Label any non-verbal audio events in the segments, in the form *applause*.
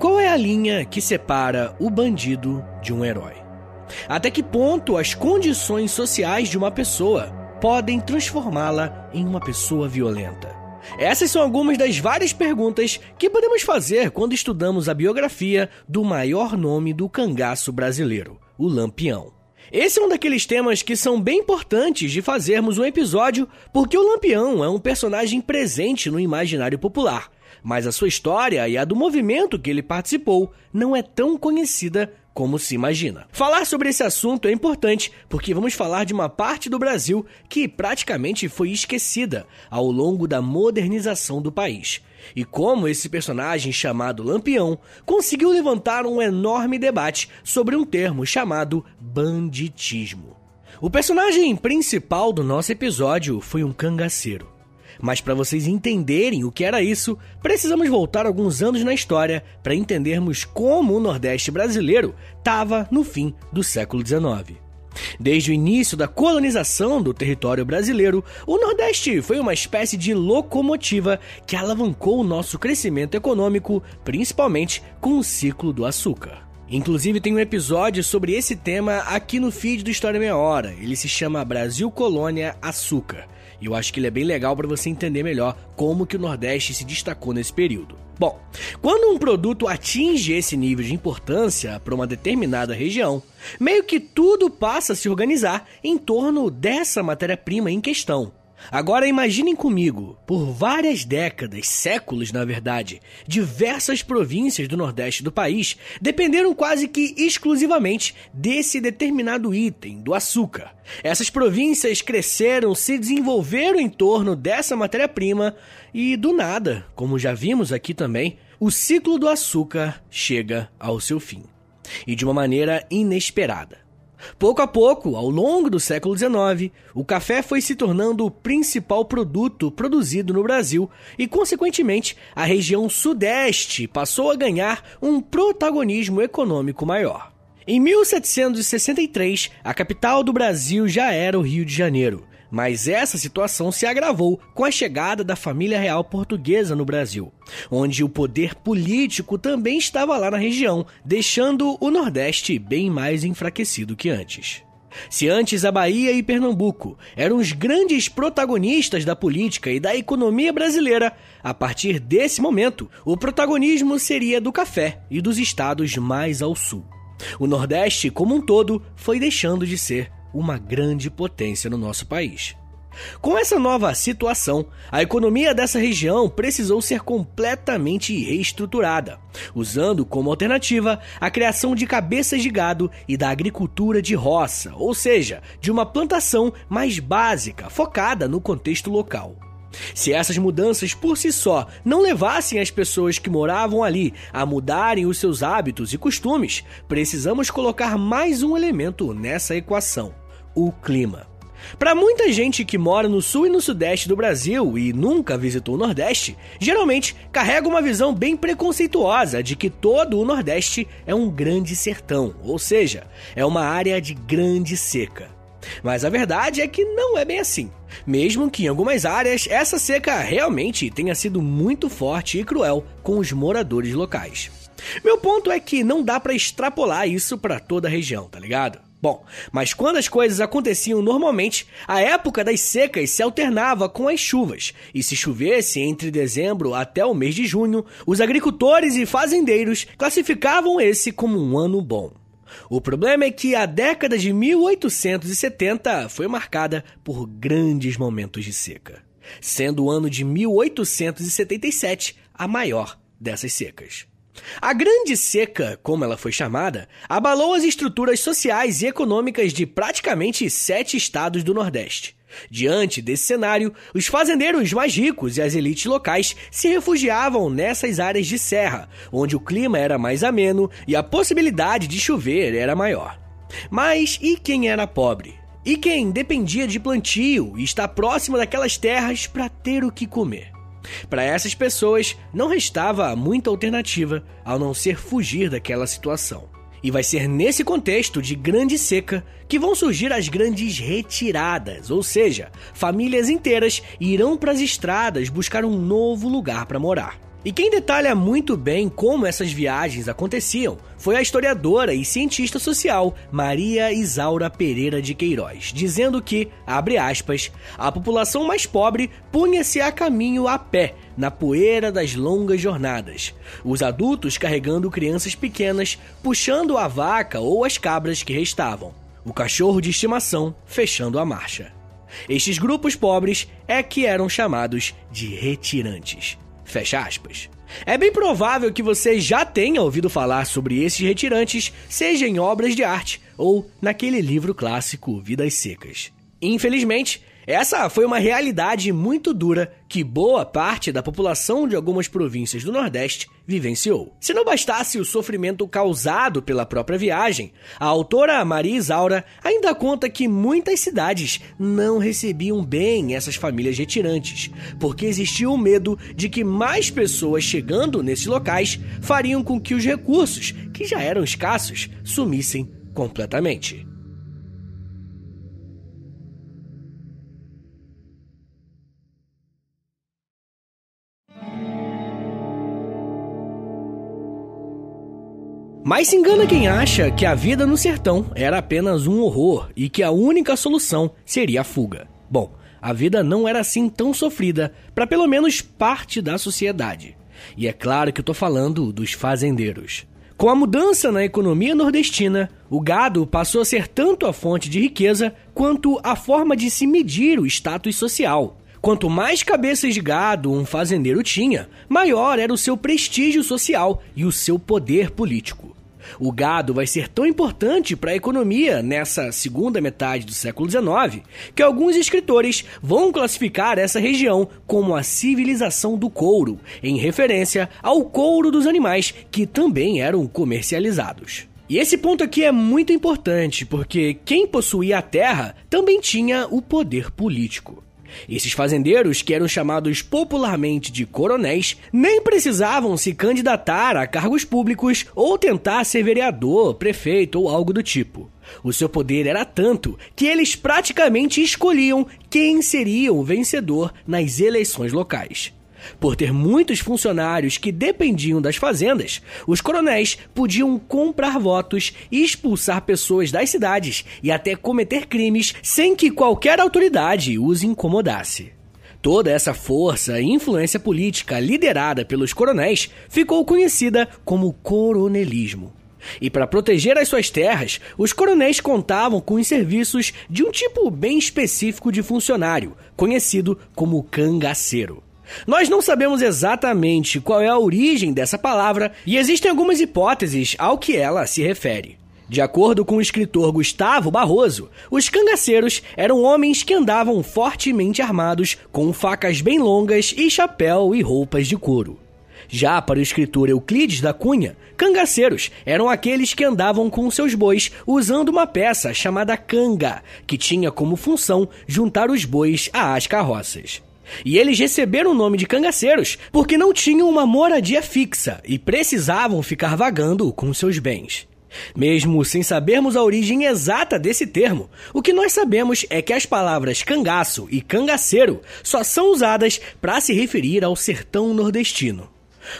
Qual é a linha que separa o bandido de um herói? Até que ponto as condições sociais de uma pessoa podem transformá-la em uma pessoa violenta? Essas são algumas das várias perguntas que podemos fazer quando estudamos a biografia do maior nome do cangaço brasileiro, o Lampião. Esse é um daqueles temas que são bem importantes de fazermos um episódio, porque o Lampião é um personagem presente no imaginário popular mas a sua história e a do movimento que ele participou não é tão conhecida como se imagina. Falar sobre esse assunto é importante porque vamos falar de uma parte do Brasil que praticamente foi esquecida ao longo da modernização do país. E como esse personagem chamado Lampião conseguiu levantar um enorme debate sobre um termo chamado banditismo. O personagem principal do nosso episódio foi um cangaceiro. Mas para vocês entenderem o que era isso, precisamos voltar alguns anos na história para entendermos como o Nordeste brasileiro estava no fim do século XIX. Desde o início da colonização do território brasileiro, o Nordeste foi uma espécie de locomotiva que alavancou o nosso crescimento econômico, principalmente com o ciclo do açúcar. Inclusive tem um episódio sobre esse tema aqui no feed do História Meia Hora. Ele se chama Brasil Colônia Açúcar. E eu acho que ele é bem legal para você entender melhor como que o Nordeste se destacou nesse período. Bom, quando um produto atinge esse nível de importância para uma determinada região, meio que tudo passa a se organizar em torno dessa matéria-prima em questão. Agora imaginem comigo, por várias décadas, séculos na verdade, diversas províncias do Nordeste do país dependeram quase que exclusivamente desse determinado item, do açúcar. Essas províncias cresceram, se desenvolveram em torno dessa matéria-prima e do nada, como já vimos aqui também, o ciclo do açúcar chega ao seu fim. E de uma maneira inesperada. Pouco a pouco, ao longo do século XIX, o café foi se tornando o principal produto produzido no Brasil e, consequentemente, a região Sudeste passou a ganhar um protagonismo econômico maior. Em 1763, a capital do Brasil já era o Rio de Janeiro, mas essa situação se agravou com a chegada da família real portuguesa no Brasil, onde o poder político também estava lá na região, deixando o Nordeste bem mais enfraquecido que antes. Se antes a Bahia e Pernambuco eram os grandes protagonistas da política e da economia brasileira, a partir desse momento, o protagonismo seria do café e dos estados mais ao sul. O Nordeste, como um todo, foi deixando de ser uma grande potência no nosso país. Com essa nova situação, a economia dessa região precisou ser completamente reestruturada, usando como alternativa a criação de cabeças de gado e da agricultura de roça, ou seja, de uma plantação mais básica, focada no contexto local. Se essas mudanças por si só não levassem as pessoas que moravam ali a mudarem os seus hábitos e costumes, precisamos colocar mais um elemento nessa equação: o clima. Para muita gente que mora no sul e no sudeste do Brasil e nunca visitou o Nordeste, geralmente carrega uma visão bem preconceituosa de que todo o Nordeste é um grande sertão, ou seja, é uma área de grande seca. Mas a verdade é que não é bem assim. Mesmo que em algumas áreas essa seca realmente tenha sido muito forte e cruel com os moradores locais. Meu ponto é que não dá para extrapolar isso para toda a região, tá ligado? Bom, mas quando as coisas aconteciam normalmente, a época das secas se alternava com as chuvas, e se chovesse entre dezembro até o mês de junho, os agricultores e fazendeiros classificavam esse como um ano bom. O problema é que a década de 1870 foi marcada por grandes momentos de seca, sendo o ano de 1877 a maior dessas secas. A Grande Seca, como ela foi chamada, abalou as estruturas sociais e econômicas de praticamente sete estados do Nordeste. Diante desse cenário, os fazendeiros mais ricos e as elites locais se refugiavam nessas áreas de serra, onde o clima era mais ameno e a possibilidade de chover era maior. Mas e quem era pobre? E quem dependia de plantio e está próximo daquelas terras para ter o que comer? Para essas pessoas, não restava muita alternativa ao não ser fugir daquela situação. E vai ser nesse contexto de grande seca que vão surgir as grandes retiradas, ou seja, famílias inteiras irão para as estradas buscar um novo lugar para morar. E quem detalha muito bem como essas viagens aconteciam foi a historiadora e cientista social Maria Isaura Pereira de Queiroz, dizendo que, abre aspas, a população mais pobre punha-se a caminho a pé, na poeira das longas jornadas, os adultos carregando crianças pequenas, puxando a vaca ou as cabras que restavam, o cachorro de estimação fechando a marcha. Estes grupos pobres é que eram chamados de retirantes. Fecha aspas. É bem provável que você já tenha ouvido falar sobre esses retirantes, seja em obras de arte ou naquele livro clássico Vidas Secas. Infelizmente, essa foi uma realidade muito dura que boa parte da população de algumas províncias do Nordeste vivenciou. Se não bastasse o sofrimento causado pela própria viagem, a autora Maria Isaura ainda conta que muitas cidades não recebiam bem essas famílias retirantes, porque existia o medo de que mais pessoas chegando nesses locais fariam com que os recursos, que já eram escassos, sumissem completamente. Mas se engana quem acha que a vida no sertão era apenas um horror e que a única solução seria a fuga. Bom, a vida não era assim tão sofrida para pelo menos parte da sociedade. E é claro que eu tô falando dos fazendeiros. Com a mudança na economia nordestina, o gado passou a ser tanto a fonte de riqueza quanto a forma de se medir o status social. Quanto mais cabeças de gado um fazendeiro tinha, maior era o seu prestígio social e o seu poder político. O gado vai ser tão importante para a economia nessa segunda metade do século XIX que alguns escritores vão classificar essa região como a civilização do couro, em referência ao couro dos animais que também eram comercializados. E esse ponto aqui é muito importante porque quem possuía a terra também tinha o poder político. Esses fazendeiros, que eram chamados popularmente de coronéis, nem precisavam se candidatar a cargos públicos ou tentar ser vereador, prefeito ou algo do tipo. O seu poder era tanto que eles praticamente escolhiam quem seria o vencedor nas eleições locais. Por ter muitos funcionários que dependiam das fazendas, os coronéis podiam comprar votos expulsar pessoas das cidades e até cometer crimes sem que qualquer autoridade os incomodasse. Toda essa força e influência política liderada pelos coronéis ficou conhecida como coronelismo. E para proteger as suas terras, os coronéis contavam com os serviços de um tipo bem específico de funcionário, conhecido como cangaceiro. Nós não sabemos exatamente qual é a origem dessa palavra e existem algumas hipóteses ao que ela se refere. De acordo com o escritor Gustavo Barroso, os cangaceiros eram homens que andavam fortemente armados, com facas bem longas e chapéu e roupas de couro. Já para o escritor Euclides da Cunha, cangaceiros eram aqueles que andavam com seus bois usando uma peça chamada canga, que tinha como função juntar os bois às carroças. E eles receberam o nome de cangaceiros porque não tinham uma moradia fixa e precisavam ficar vagando com seus bens. Mesmo sem sabermos a origem exata desse termo, o que nós sabemos é que as palavras cangaço e cangaceiro só são usadas para se referir ao sertão nordestino.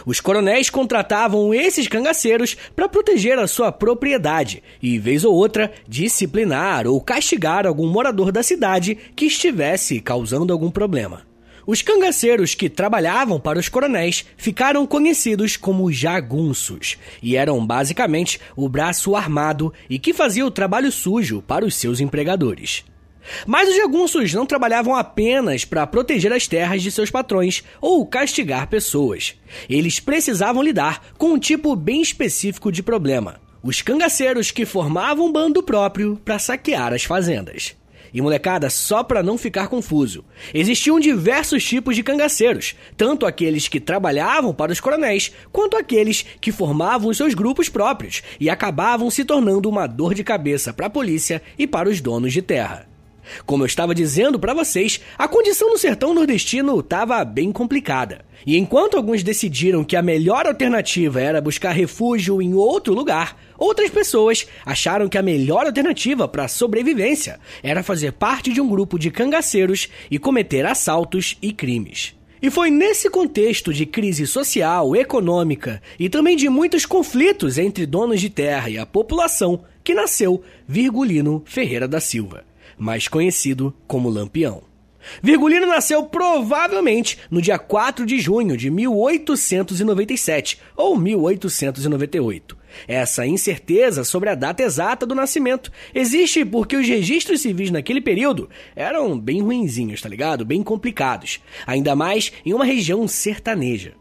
Os coronéis contratavam esses cangaceiros para proteger a sua propriedade e, vez ou outra, disciplinar ou castigar algum morador da cidade que estivesse causando algum problema. Os cangaceiros que trabalhavam para os coronéis ficaram conhecidos como jagunços e eram basicamente o braço armado e que fazia o trabalho sujo para os seus empregadores. Mas os jagunços não trabalhavam apenas para proteger as terras de seus patrões ou castigar pessoas. Eles precisavam lidar com um tipo bem específico de problema: os cangaceiros que formavam um bando próprio para saquear as fazendas. E molecada, só para não ficar confuso, existiam diversos tipos de cangaceiros, tanto aqueles que trabalhavam para os coronéis, quanto aqueles que formavam os seus grupos próprios e acabavam se tornando uma dor de cabeça para a polícia e para os donos de terra. Como eu estava dizendo para vocês, a condição no sertão nordestino estava bem complicada. E enquanto alguns decidiram que a melhor alternativa era buscar refúgio em outro lugar, outras pessoas acharam que a melhor alternativa para a sobrevivência era fazer parte de um grupo de cangaceiros e cometer assaltos e crimes. E foi nesse contexto de crise social, econômica e também de muitos conflitos entre donos de terra e a população que nasceu Virgulino Ferreira da Silva mais conhecido como Lampião. Virgulino nasceu provavelmente no dia 4 de junho de 1897 ou 1898. Essa incerteza sobre a data exata do nascimento existe porque os registros civis naquele período eram bem ruinzinhos, tá ligado? Bem complicados, ainda mais em uma região sertaneja.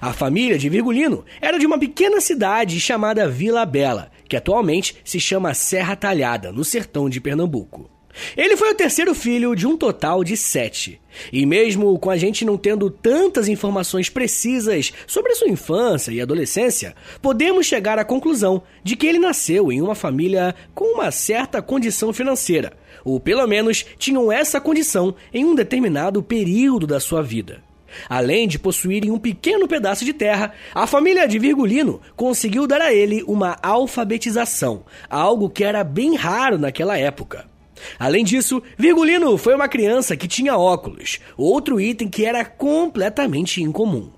A família de Virgulino era de uma pequena cidade chamada Vila Bela, que atualmente se chama Serra Talhada, no sertão de Pernambuco. Ele foi o terceiro filho de um total de sete. E mesmo com a gente não tendo tantas informações precisas sobre sua infância e adolescência, podemos chegar à conclusão de que ele nasceu em uma família com uma certa condição financeira, ou pelo menos tinham essa condição em um determinado período da sua vida. Além de possuírem um pequeno pedaço de terra, a família de Virgulino conseguiu dar a ele uma alfabetização, algo que era bem raro naquela época. Além disso, Virgulino foi uma criança que tinha óculos, outro item que era completamente incomum.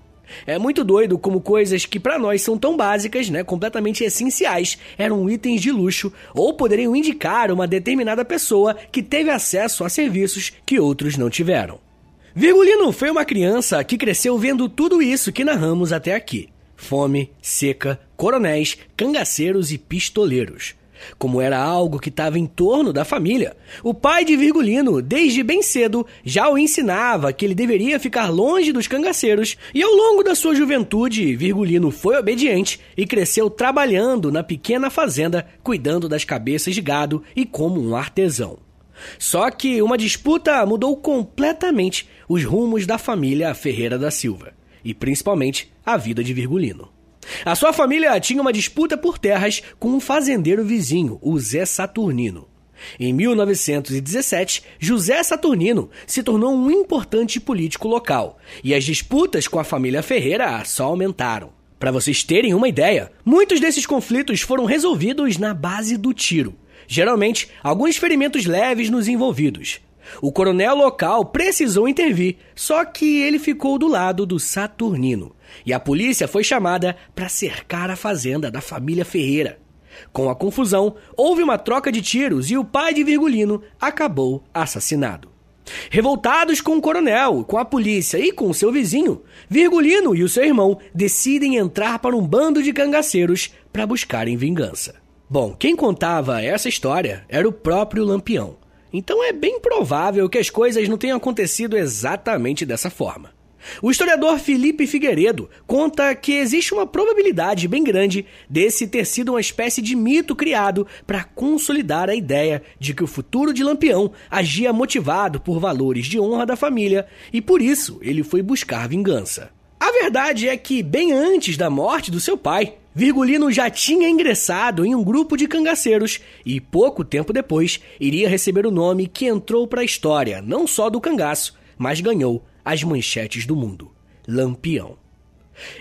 É muito doido como coisas que para nós são tão básicas, né, completamente essenciais, eram itens de luxo ou poderiam indicar uma determinada pessoa que teve acesso a serviços que outros não tiveram. Virgulino foi uma criança que cresceu vendo tudo isso que narramos até aqui: fome, seca, coronéis, cangaceiros e pistoleiros. Como era algo que estava em torno da família, o pai de Virgulino, desde bem cedo, já o ensinava que ele deveria ficar longe dos cangaceiros, e ao longo da sua juventude, Virgulino foi obediente e cresceu trabalhando na pequena fazenda, cuidando das cabeças de gado e como um artesão. Só que uma disputa mudou completamente os rumos da família Ferreira da Silva, e principalmente a vida de Virgulino. A sua família tinha uma disputa por terras com um fazendeiro vizinho, o Zé Saturnino. Em 1917, José Saturnino se tornou um importante político local e as disputas com a família Ferreira só aumentaram. Para vocês terem uma ideia, muitos desses conflitos foram resolvidos na base do tiro. Geralmente, alguns ferimentos leves nos envolvidos. O coronel local precisou intervir, só que ele ficou do lado do Saturnino e a polícia foi chamada para cercar a fazenda da família Ferreira. Com a confusão, houve uma troca de tiros e o pai de Virgulino acabou assassinado. Revoltados com o coronel, com a polícia e com seu vizinho, Virgulino e o seu irmão decidem entrar para um bando de cangaceiros para buscarem vingança. Bom, quem contava essa história era o próprio Lampião. Então é bem provável que as coisas não tenham acontecido exatamente dessa forma. O historiador Felipe Figueiredo conta que existe uma probabilidade bem grande desse ter sido uma espécie de mito criado para consolidar a ideia de que o futuro de Lampião agia motivado por valores de honra da família e por isso ele foi buscar vingança. A verdade é que, bem antes da morte do seu pai, Virgulino já tinha ingressado em um grupo de cangaceiros e, pouco tempo depois, iria receber o nome que entrou para a história não só do cangaço, mas ganhou as manchetes do mundo: Lampião.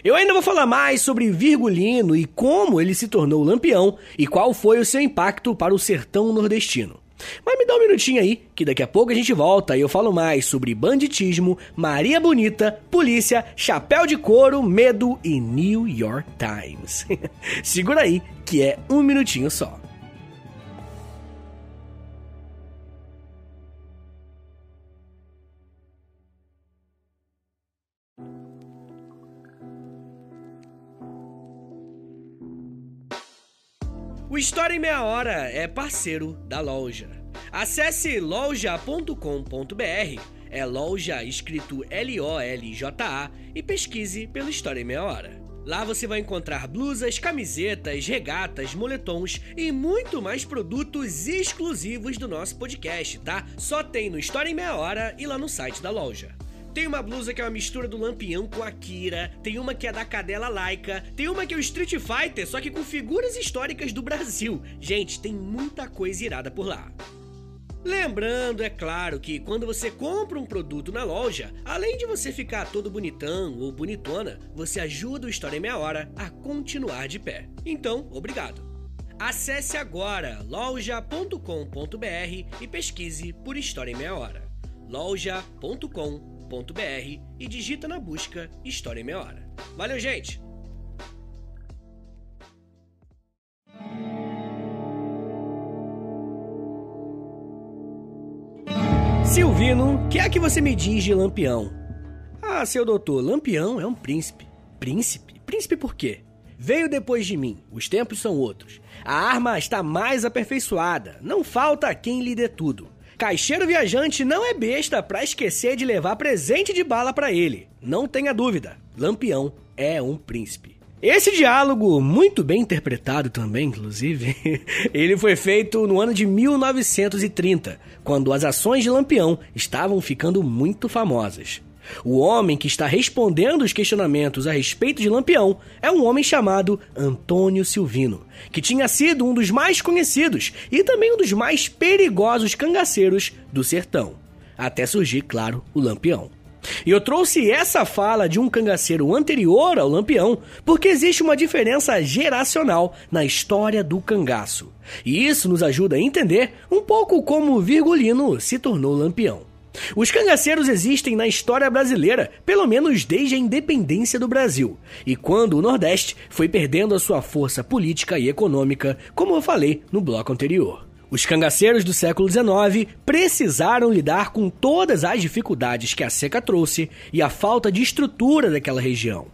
Eu ainda vou falar mais sobre Virgulino e como ele se tornou lampião e qual foi o seu impacto para o sertão nordestino. Mas me dá um minutinho aí, que daqui a pouco a gente volta e eu falo mais sobre banditismo, Maria Bonita, polícia, chapéu de couro, medo e New York Times. *laughs* Segura aí, que é um minutinho só. O História em Meia Hora é parceiro da loja. Acesse loja.com.br, é loja escrito L-O-L-J-A, e pesquise pela História em Meia Hora. Lá você vai encontrar blusas, camisetas, regatas, moletons e muito mais produtos exclusivos do nosso podcast, tá? Só tem no História em Meia Hora e lá no site da loja. Tem uma blusa que é uma mistura do Lampião com a Kira, tem uma que é da cadela laica, tem uma que é o Street Fighter, só que com figuras históricas do Brasil. Gente, tem muita coisa irada por lá. Lembrando, é claro, que quando você compra um produto na loja, além de você ficar todo bonitão ou bonitona, você ajuda o História em Meia Hora a continuar de pé. Então, obrigado. Acesse agora loja.com.br e pesquise por História em Meia Hora. loja.com.br e digita na busca História em Meia Hora. Valeu, gente! Silvino, que é que você me diz de Lampião? Ah, seu doutor, Lampião é um príncipe. Príncipe? Príncipe por quê? Veio depois de mim, os tempos são outros. A arma está mais aperfeiçoada, não falta quem lhe dê tudo. Caixeiro viajante não é besta para esquecer de levar presente de bala para ele. Não tenha dúvida, Lampião é um príncipe. Esse diálogo, muito bem interpretado também, inclusive, *laughs* ele foi feito no ano de 1930, quando as ações de Lampião estavam ficando muito famosas. O homem que está respondendo os questionamentos a respeito de Lampião é um homem chamado Antônio Silvino, que tinha sido um dos mais conhecidos e também um dos mais perigosos cangaceiros do sertão, até surgir, claro, o Lampião. E eu trouxe essa fala de um cangaceiro anterior ao Lampião, porque existe uma diferença geracional na história do cangaço. E isso nos ajuda a entender um pouco como Virgulino se tornou Lampião. Os cangaceiros existem na história brasileira, pelo menos desde a independência do Brasil, e quando o Nordeste foi perdendo a sua força política e econômica, como eu falei no bloco anterior. Os cangaceiros do século XIX precisaram lidar com todas as dificuldades que a seca trouxe e a falta de estrutura daquela região.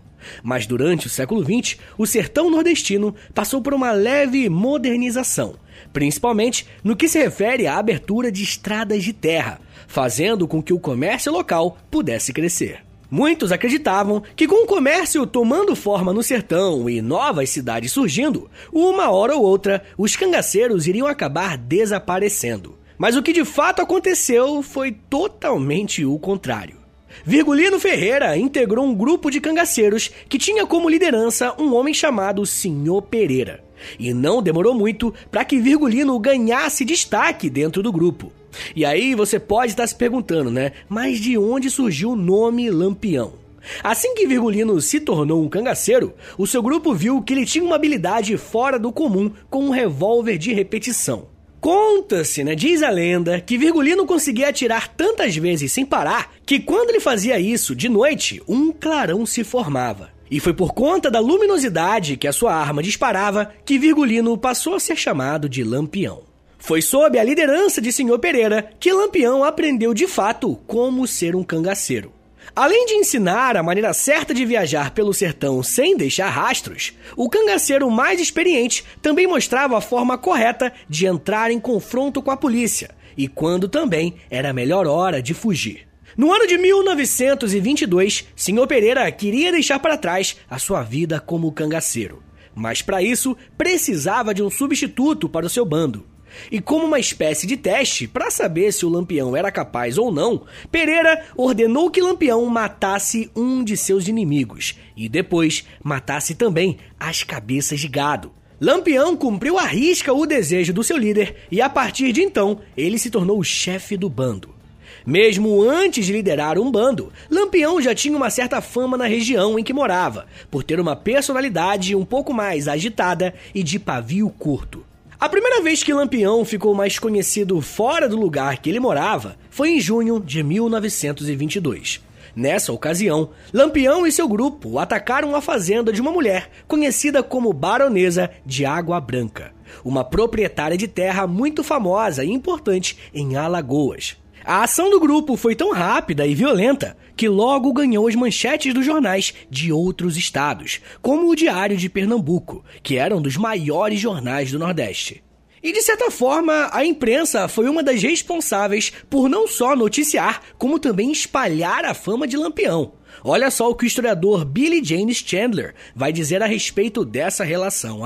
Mas durante o século XX, o sertão nordestino passou por uma leve modernização, principalmente no que se refere à abertura de estradas de terra, fazendo com que o comércio local pudesse crescer. Muitos acreditavam que com o comércio tomando forma no sertão e novas cidades surgindo, uma hora ou outra os cangaceiros iriam acabar desaparecendo. Mas o que de fato aconteceu foi totalmente o contrário. Virgulino Ferreira integrou um grupo de cangaceiros que tinha como liderança um homem chamado Senhor Pereira. E não demorou muito para que Virgulino ganhasse destaque dentro do grupo. E aí você pode estar se perguntando, né? Mas de onde surgiu o nome Lampião? Assim que Virgulino se tornou um cangaceiro, o seu grupo viu que ele tinha uma habilidade fora do comum com um revólver de repetição. Conta-se, né, diz a lenda, que Virgulino conseguia atirar tantas vezes sem parar que quando ele fazia isso de noite, um clarão se formava. E foi por conta da luminosidade que a sua arma disparava que Virgulino passou a ser chamado de Lampião. Foi sob a liderança de Sr. Pereira que Lampião aprendeu de fato como ser um cangaceiro. Além de ensinar a maneira certa de viajar pelo sertão sem deixar rastros, o cangaceiro mais experiente também mostrava a forma correta de entrar em confronto com a polícia e quando também era a melhor hora de fugir. No ano de 1922, Sr. Pereira queria deixar para trás a sua vida como cangaceiro, mas para isso precisava de um substituto para o seu bando. E como uma espécie de teste para saber se o Lampião era capaz ou não, Pereira ordenou que Lampião matasse um de seus inimigos e depois matasse também as cabeças de gado. Lampião cumpriu à risca o desejo do seu líder e a partir de então ele se tornou o chefe do bando. Mesmo antes de liderar um bando, Lampião já tinha uma certa fama na região em que morava, por ter uma personalidade um pouco mais agitada e de pavio curto. A primeira vez que Lampião ficou mais conhecido fora do lugar que ele morava foi em junho de 1922. Nessa ocasião, Lampião e seu grupo atacaram a fazenda de uma mulher conhecida como Baronesa de Água Branca, uma proprietária de terra muito famosa e importante em Alagoas. A ação do grupo foi tão rápida e violenta que logo ganhou as manchetes dos jornais de outros estados, como o Diário de Pernambuco, que era um dos maiores jornais do Nordeste. E de certa forma, a imprensa foi uma das responsáveis por não só noticiar, como também espalhar a fama de Lampião. Olha só o que o historiador Billy James Chandler vai dizer a respeito dessa relação.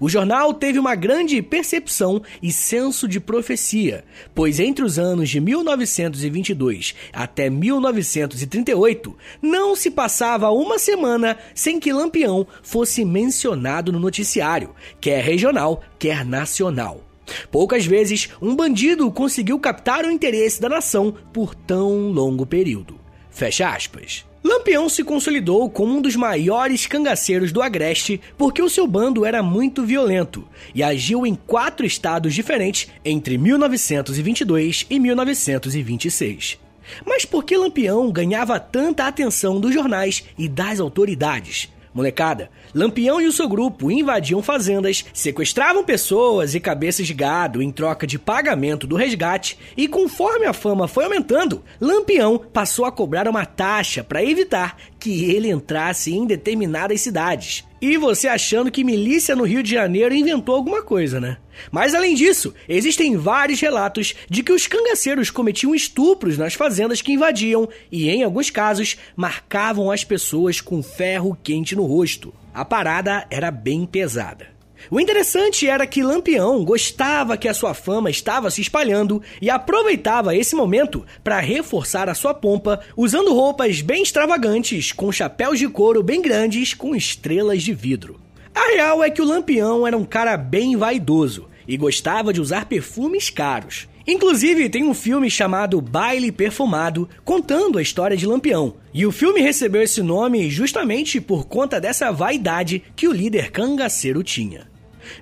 O jornal teve uma grande percepção e senso de profecia, pois entre os anos de 1922 até 1938 não se passava uma semana sem que Lampião fosse mencionado no noticiário, quer regional, quer nacional. Poucas vezes um bandido conseguiu captar o interesse da nação por tão longo período. Fecha aspas. Lampião se consolidou como um dos maiores cangaceiros do Agreste porque o seu bando era muito violento e agiu em quatro estados diferentes entre 1922 e 1926. Mas por que Lampião ganhava tanta atenção dos jornais e das autoridades? Molecada, Lampião e o seu grupo invadiam fazendas, sequestravam pessoas e cabeças de gado em troca de pagamento do resgate, e conforme a fama foi aumentando, Lampião passou a cobrar uma taxa para evitar que ele entrasse em determinadas cidades. E você achando que milícia no Rio de Janeiro inventou alguma coisa, né? Mas além disso, existem vários relatos de que os cangaceiros cometiam estupros nas fazendas que invadiam e, em alguns casos, marcavam as pessoas com ferro quente no rosto. A parada era bem pesada. O interessante era que Lampião gostava que a sua fama estava se espalhando e aproveitava esse momento para reforçar a sua pompa usando roupas bem extravagantes, com chapéus de couro bem grandes com estrelas de vidro. A real é que o Lampião era um cara bem vaidoso e gostava de usar perfumes caros. Inclusive, tem um filme chamado Baile Perfumado contando a história de Lampião. E o filme recebeu esse nome justamente por conta dessa vaidade que o líder cangaceiro tinha.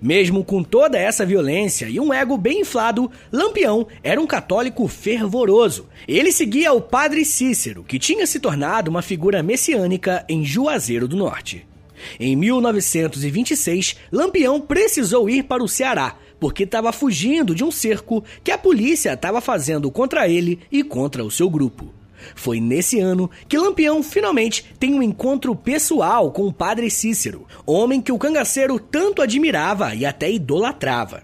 Mesmo com toda essa violência e um ego bem inflado, Lampião era um católico fervoroso. Ele seguia o padre Cícero, que tinha se tornado uma figura messiânica em Juazeiro do Norte. Em 1926, Lampião precisou ir para o Ceará porque estava fugindo de um cerco que a polícia estava fazendo contra ele e contra o seu grupo. Foi nesse ano que Lampião finalmente tem um encontro pessoal com o padre Cícero, homem que o cangaceiro tanto admirava e até idolatrava.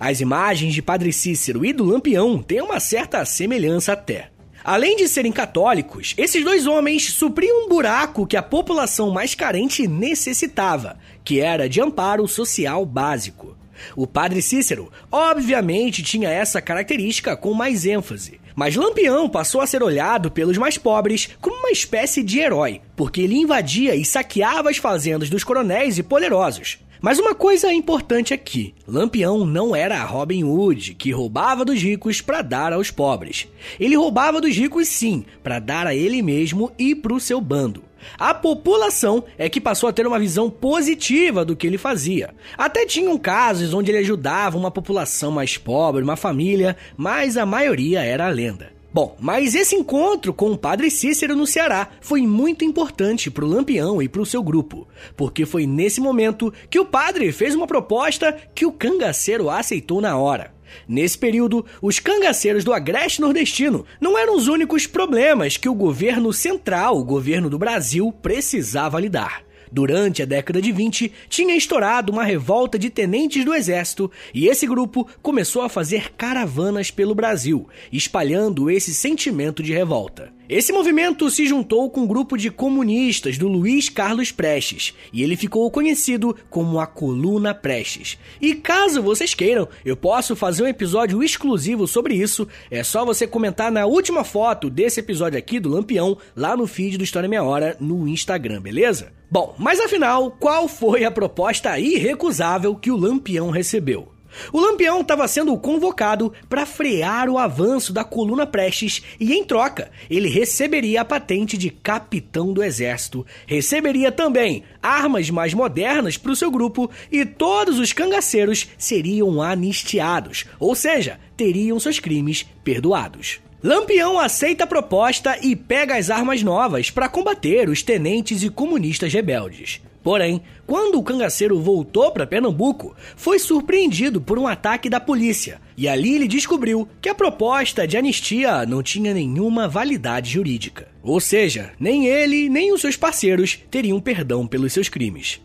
As imagens de Padre Cícero e do Lampião têm uma certa semelhança até. Além de serem católicos, esses dois homens supriam um buraco que a população mais carente necessitava, que era de amparo social básico. O padre Cícero, obviamente, tinha essa característica com mais ênfase. Mas Lampião passou a ser olhado pelos mais pobres como uma espécie de herói, porque ele invadia e saqueava as fazendas dos coronéis e poderosos. Mas uma coisa importante aqui: Lampião não era Robin Hood, que roubava dos ricos para dar aos pobres. Ele roubava dos ricos sim, para dar a ele mesmo e para o seu bando. A população é que passou a ter uma visão positiva do que ele fazia. Até tinham casos onde ele ajudava uma população mais pobre, uma família, mas a maioria era a lenda. Bom, mas esse encontro com o padre Cícero no Ceará foi muito importante para o Lampião e para o seu grupo, porque foi nesse momento que o padre fez uma proposta que o cangaceiro aceitou na hora. Nesse período, os cangaceiros do Agreste Nordestino não eram os únicos problemas que o governo central, o governo do Brasil, precisava lidar. Durante a década de 20, tinha estourado uma revolta de tenentes do exército e esse grupo começou a fazer caravanas pelo Brasil, espalhando esse sentimento de revolta. Esse movimento se juntou com um grupo de comunistas do Luiz Carlos Prestes e ele ficou conhecido como a Coluna Prestes. E caso vocês queiram, eu posso fazer um episódio exclusivo sobre isso. É só você comentar na última foto desse episódio aqui do Lampião lá no feed do História Meia Hora no Instagram, beleza? Bom, mas afinal, qual foi a proposta irrecusável que o Lampião recebeu? O Lampião estava sendo convocado para frear o avanço da coluna Prestes e, em troca, ele receberia a patente de capitão do exército, receberia também armas mais modernas para o seu grupo e todos os cangaceiros seriam anistiados, ou seja, teriam seus crimes perdoados. Lampião aceita a proposta e pega as armas novas para combater os tenentes e comunistas rebeldes. Porém, quando o cangaceiro voltou para Pernambuco, foi surpreendido por um ataque da polícia, e ali ele descobriu que a proposta de anistia não tinha nenhuma validade jurídica. Ou seja, nem ele nem os seus parceiros teriam perdão pelos seus crimes.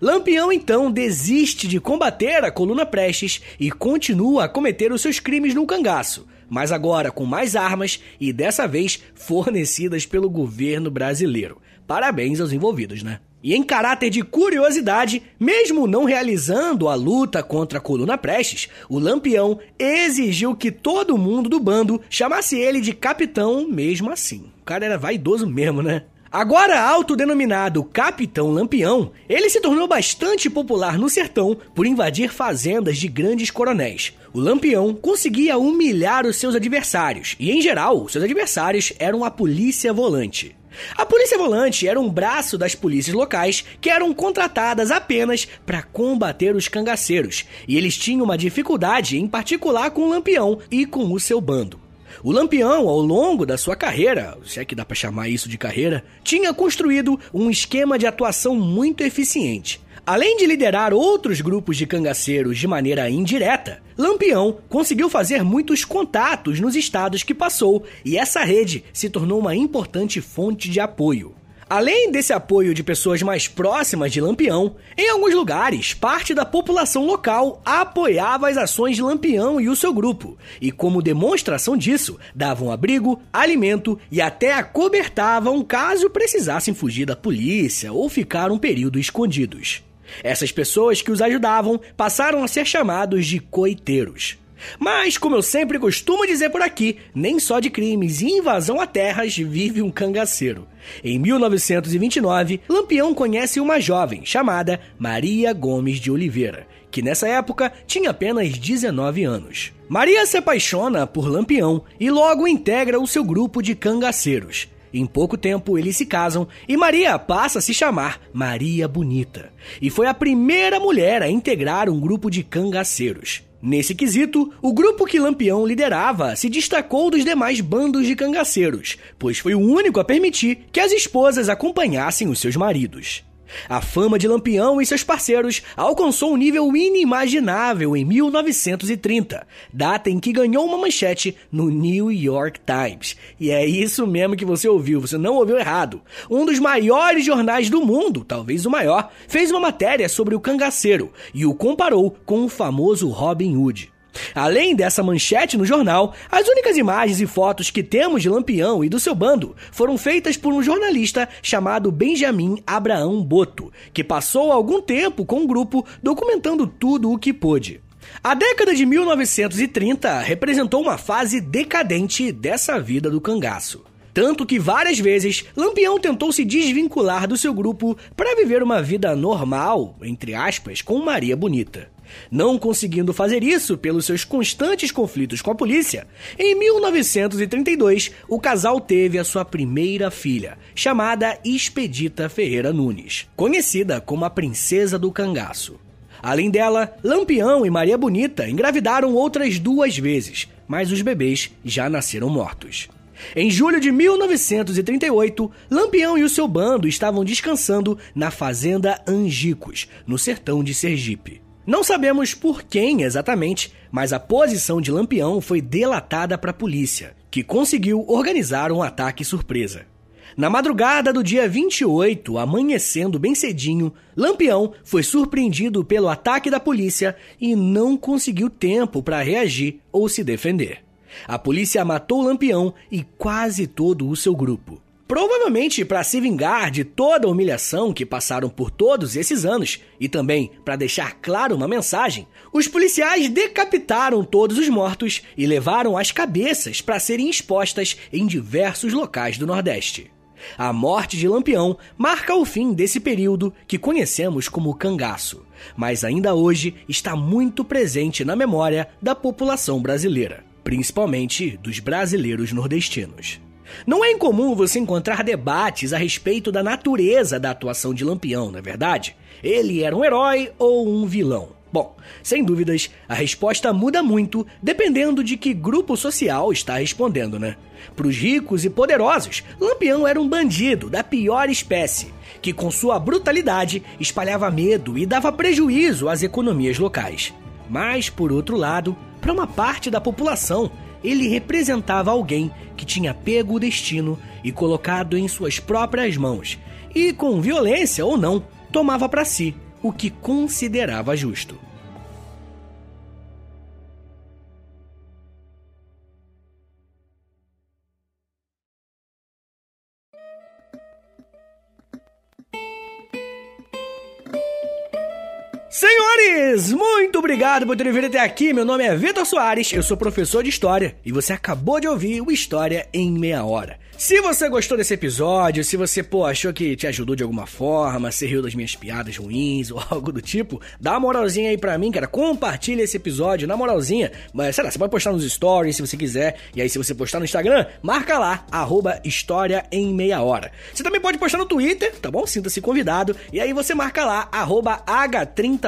Lampião então desiste de combater a coluna Prestes e continua a cometer os seus crimes no cangaço, mas agora com mais armas e dessa vez fornecidas pelo governo brasileiro. Parabéns aos envolvidos, né? E em caráter de curiosidade, mesmo não realizando a luta contra a coluna Prestes, o Lampião exigiu que todo mundo do bando chamasse ele de capitão mesmo assim. O cara era vaidoso mesmo, né? Agora autodenominado Capitão Lampião, ele se tornou bastante popular no sertão por invadir fazendas de grandes coronéis. O Lampião conseguia humilhar os seus adversários, e em geral, seus adversários eram a polícia volante. A polícia volante era um braço das polícias locais que eram contratadas apenas para combater os cangaceiros, e eles tinham uma dificuldade em particular com o Lampião e com o seu bando. O Lampião, ao longo da sua carreira, se é que dá para chamar isso de carreira, tinha construído um esquema de atuação muito eficiente. Além de liderar outros grupos de cangaceiros de maneira indireta, Lampião conseguiu fazer muitos contatos nos estados que passou e essa rede se tornou uma importante fonte de apoio. Além desse apoio de pessoas mais próximas de Lampião, em alguns lugares, parte da população local apoiava as ações de Lampião e o seu grupo, e como demonstração disso, davam abrigo, alimento e até acobertavam caso precisassem fugir da polícia ou ficar um período escondidos. Essas pessoas que os ajudavam passaram a ser chamados de coiteiros. Mas, como eu sempre costumo dizer por aqui, nem só de crimes e invasão a terras vive um cangaceiro. Em 1929, Lampião conhece uma jovem chamada Maria Gomes de Oliveira, que nessa época tinha apenas 19 anos. Maria se apaixona por Lampião e logo integra o seu grupo de cangaceiros. Em pouco tempo eles se casam e Maria passa a se chamar Maria Bonita. E foi a primeira mulher a integrar um grupo de cangaceiros. Nesse quesito, o grupo que Lampião liderava se destacou dos demais bandos de cangaceiros, pois foi o único a permitir que as esposas acompanhassem os seus maridos. A fama de Lampião e seus parceiros alcançou um nível inimaginável em 1930, data em que ganhou uma manchete no New York Times. E é isso mesmo que você ouviu, você não ouviu errado. Um dos maiores jornais do mundo, talvez o maior, fez uma matéria sobre o cangaceiro e o comparou com o famoso Robin Hood. Além dessa manchete no jornal, as únicas imagens e fotos que temos de Lampião e do seu bando foram feitas por um jornalista chamado Benjamin Abraão Boto, que passou algum tempo com o grupo documentando tudo o que pôde. A década de 1930 representou uma fase decadente dessa vida do cangaço. Tanto que várias vezes Lampião tentou se desvincular do seu grupo para viver uma vida normal, entre aspas, com Maria Bonita. Não conseguindo fazer isso pelos seus constantes conflitos com a polícia, em 1932 o casal teve a sua primeira filha, chamada Expedita Ferreira Nunes, conhecida como a Princesa do Cangaço. Além dela, Lampião e Maria Bonita engravidaram outras duas vezes, mas os bebês já nasceram mortos. Em julho de 1938, Lampião e o seu bando estavam descansando na fazenda Angicos, no sertão de Sergipe. Não sabemos por quem exatamente, mas a posição de Lampião foi delatada para a polícia, que conseguiu organizar um ataque surpresa. Na madrugada do dia 28, amanhecendo bem cedinho, Lampião foi surpreendido pelo ataque da polícia e não conseguiu tempo para reagir ou se defender. A polícia matou Lampião e quase todo o seu grupo. Provavelmente para se vingar de toda a humilhação que passaram por todos esses anos e também para deixar claro uma mensagem, os policiais decapitaram todos os mortos e levaram as cabeças para serem expostas em diversos locais do Nordeste. A morte de Lampião marca o fim desse período que conhecemos como cangaço, mas ainda hoje está muito presente na memória da população brasileira, principalmente dos brasileiros nordestinos. Não é incomum você encontrar debates a respeito da natureza da atuação de Lampião, não é verdade? Ele era um herói ou um vilão? Bom, sem dúvidas, a resposta muda muito dependendo de que grupo social está respondendo, né? Para os ricos e poderosos, Lampião era um bandido da pior espécie, que com sua brutalidade espalhava medo e dava prejuízo às economias locais. Mas, por outro lado, para uma parte da população, ele representava alguém que tinha pego o destino e colocado em suas próprias mãos, e com violência ou não, tomava para si o que considerava justo. Senhores, muito obrigado por terem vindo até aqui. Meu nome é Vitor Soares, eu sou professor de História e você acabou de ouvir o História em Meia Hora. Se você gostou desse episódio, se você, pô, achou que te ajudou de alguma forma, se riu das minhas piadas ruins *laughs* ou algo do tipo, dá uma moralzinha aí pra mim, cara. Compartilha esse episódio, na moralzinha. Mas, sei lá, você pode postar nos stories se você quiser. E aí, se você postar no Instagram, marca lá, arroba História em Meia Hora. Você também pode postar no Twitter, tá bom? Sinta-se convidado. E aí você marca lá, arroba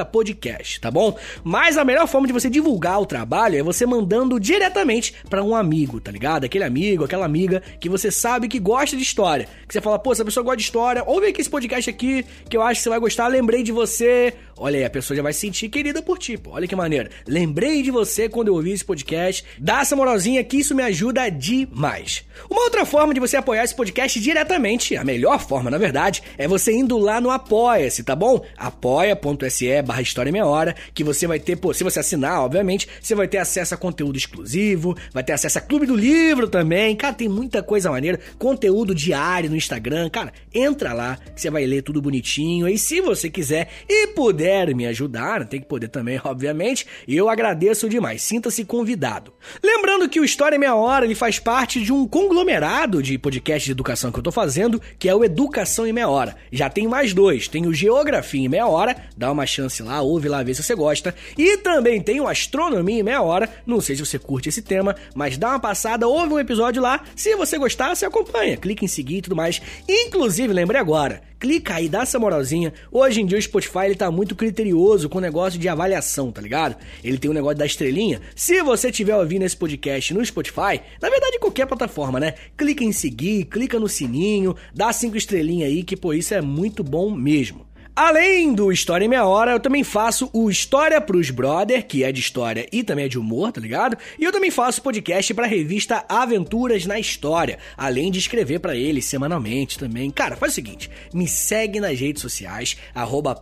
H30podcast, tá bom? Mas a melhor forma de você divulgar o trabalho é você mandando diretamente para um amigo, tá ligado? Aquele amigo, aquela amiga que você sabe que gosta de história. Que você fala, pô, essa pessoa gosta de história, ouve aqui esse podcast aqui que eu acho que você vai gostar, lembrei de você. Olha aí, a pessoa já vai se sentir querida por ti, pô. Olha que maneira. Lembrei de você quando eu ouvi esse podcast. Dá essa moralzinha que isso me ajuda demais. Uma outra forma de você apoiar esse podcast diretamente, a melhor forma, na verdade, é você indo lá no Apoia-se, tá bom? apoia.se barra História Meia Hora, que você vai ter, pô, se você assinar, obviamente, você vai ter acesso a conteúdo exclusivo, vai ter acesso a Clube do Livro também. Cara, tem muita coisa maneira. Conteúdo diário no Instagram. Cara, entra lá que você vai ler tudo bonitinho. E se você quiser e puder me ajudar, tem que poder também, *laughs* obviamente, eu agradeço demais. Sinta-se convidado. Lembrando que o História Meia Hora ele faz parte de um conglomerado de podcast de educação que eu tô fazendo, que é o Educação em Meia Hora. Já tem mais dois. Tem o Geografia em Meia Hora, dá uma chance lá, ouve lá, vê se você gosta. E também tem o Astronomia em Meia Hora. Não sei se você curte esse tema, mas dá uma passada, ouve um episódio lá. Se você gostar, você acompanha. Clique em seguir e tudo mais. Inclusive, lembre agora, clica aí, dá essa moralzinha. Hoje em dia o Spotify ele tá muito criterioso com o negócio de avaliação, tá ligado? Ele tem um negócio da estrelinha. Se você estiver ouvindo esse podcast no Spotify, na verdade qualquer plataforma, né? Clica em seguir, clica no sininho, dá cinco estrelinhas aí que pô, isso é muito bom mesmo. Além do História em Meia Hora, eu também faço o História pros Brother, que é de história e também é de humor, tá ligado? E eu também faço podcast pra revista Aventuras na História, além de escrever para eles semanalmente também. Cara, faz o seguinte, me segue nas redes sociais, arroba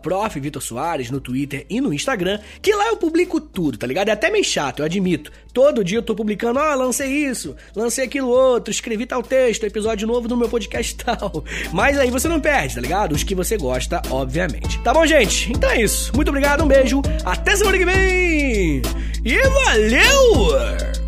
Soares, no Twitter e no Instagram, que lá eu publico tudo, tá ligado? É até meio chato, eu admito. Todo dia eu tô publicando, oh, lancei isso, lancei aquilo outro, escrevi tal texto, episódio novo do meu podcast *laughs* tal. Mas aí você não perde, tá ligado? Os que você gosta, obviamente obviamente. Tá bom, gente? Então é isso. Muito obrigado, um beijo, até semana que vem! E valeu!